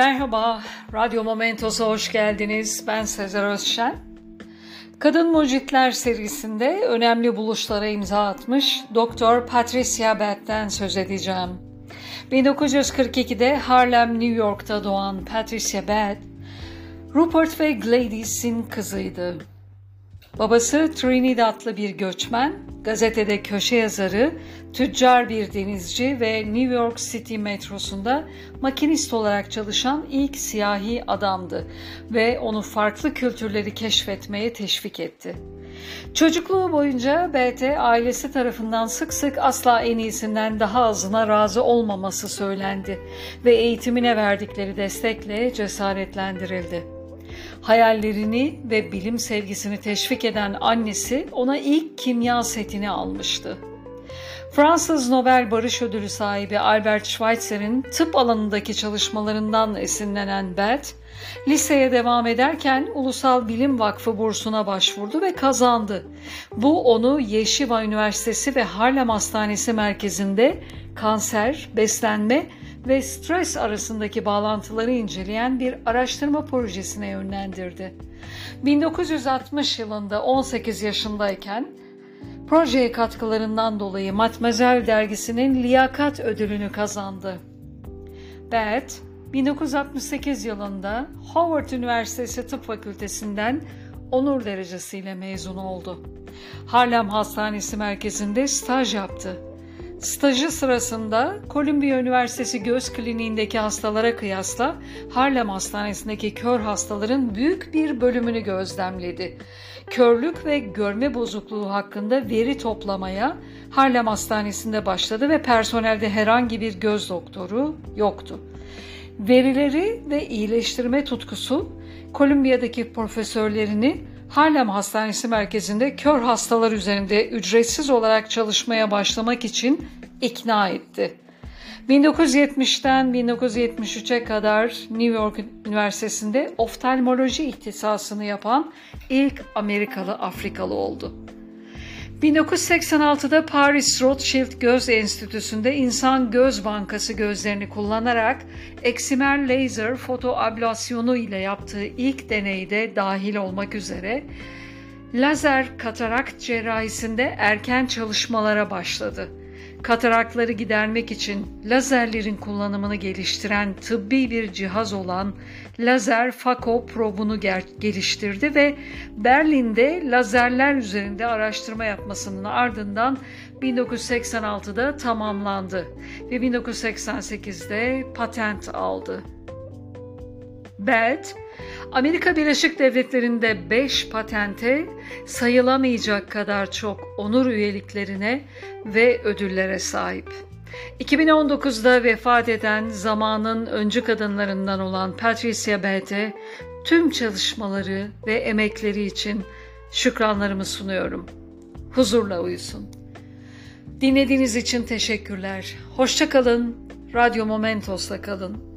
Merhaba, Radyo Momentos'a hoş geldiniz. Ben Sezer Özşen. Kadın Mucitler serisinde önemli buluşlara imza atmış Doktor Patricia Batt'ten söz edeceğim. 1942'de Harlem, New York'ta doğan Patricia Batt, Rupert ve Gladys'in kızıydı. Babası Trinidadlı bir göçmen, gazetede köşe yazarı, tüccar bir denizci ve New York City metrosunda makinist olarak çalışan ilk siyahi adamdı ve onu farklı kültürleri keşfetmeye teşvik etti. Çocukluğu boyunca BT ailesi tarafından sık sık asla en iyisinden daha azına razı olmaması söylendi ve eğitimine verdikleri destekle cesaretlendirildi. Hayallerini ve bilim sevgisini teşvik eden annesi ona ilk kimya setini almıştı. Fransız Nobel Barış Ödülü sahibi Albert Schweitzer tıp alanındaki çalışmalarından esinlenen Beth, liseye devam ederken Ulusal Bilim Vakfı bursuna başvurdu ve kazandı. Bu onu Yeşiva Üniversitesi ve Harlem Hastanesi merkezinde kanser, beslenme ve stres arasındaki bağlantıları inceleyen bir araştırma projesine yönlendirdi. 1960 yılında 18 yaşındayken projeye katkılarından dolayı Matmazel dergisinin liyakat ödülünü kazandı. Beth, 1968 yılında Howard Üniversitesi Tıp Fakültesinden onur derecesiyle mezun oldu. Harlem Hastanesi merkezinde staj yaptı Stajı sırasında Columbia Üniversitesi Göz Kliniğindeki hastalara kıyasla Harlem Hastanesi'ndeki kör hastaların büyük bir bölümünü gözlemledi. Körlük ve görme bozukluğu hakkında veri toplamaya Harlem Hastanesi'nde başladı ve personelde herhangi bir göz doktoru yoktu. Verileri ve iyileştirme tutkusu Columbia'daki profesörlerini Harlem Hastanesi merkezinde kör hastalar üzerinde ücretsiz olarak çalışmaya başlamak için ikna etti. 1970'ten 1973'e kadar New York Üniversitesi'nde oftalmoloji ihtisasını yapan ilk Amerikalı Afrikalı oldu. 1986'da Paris Rothschild Göz Enstitüsü'nde insan göz bankası gözlerini kullanarak eksimer laser fotoablasyonu ile yaptığı ilk deneyde dahil olmak üzere lazer katarakt cerrahisinde erken çalışmalara başladı katarakları gidermek için lazerlerin kullanımını geliştiren tıbbi bir cihaz olan lazer Fako probunu geliştirdi ve Berlin'de lazerler üzerinde araştırma yapmasının ardından 1986'da tamamlandı ve 1988'de patent aldı. Belt, Amerika Birleşik Devletleri'nde 5 patente sayılamayacak kadar çok onur üyeliklerine ve ödüllere sahip. 2019'da vefat eden zamanın öncü kadınlarından olan Patricia Bete tüm çalışmaları ve emekleri için şükranlarımı sunuyorum. Huzurla uyusun. Dinlediğiniz için teşekkürler. Hoşça kalın. Radyo Momentos'la kalın.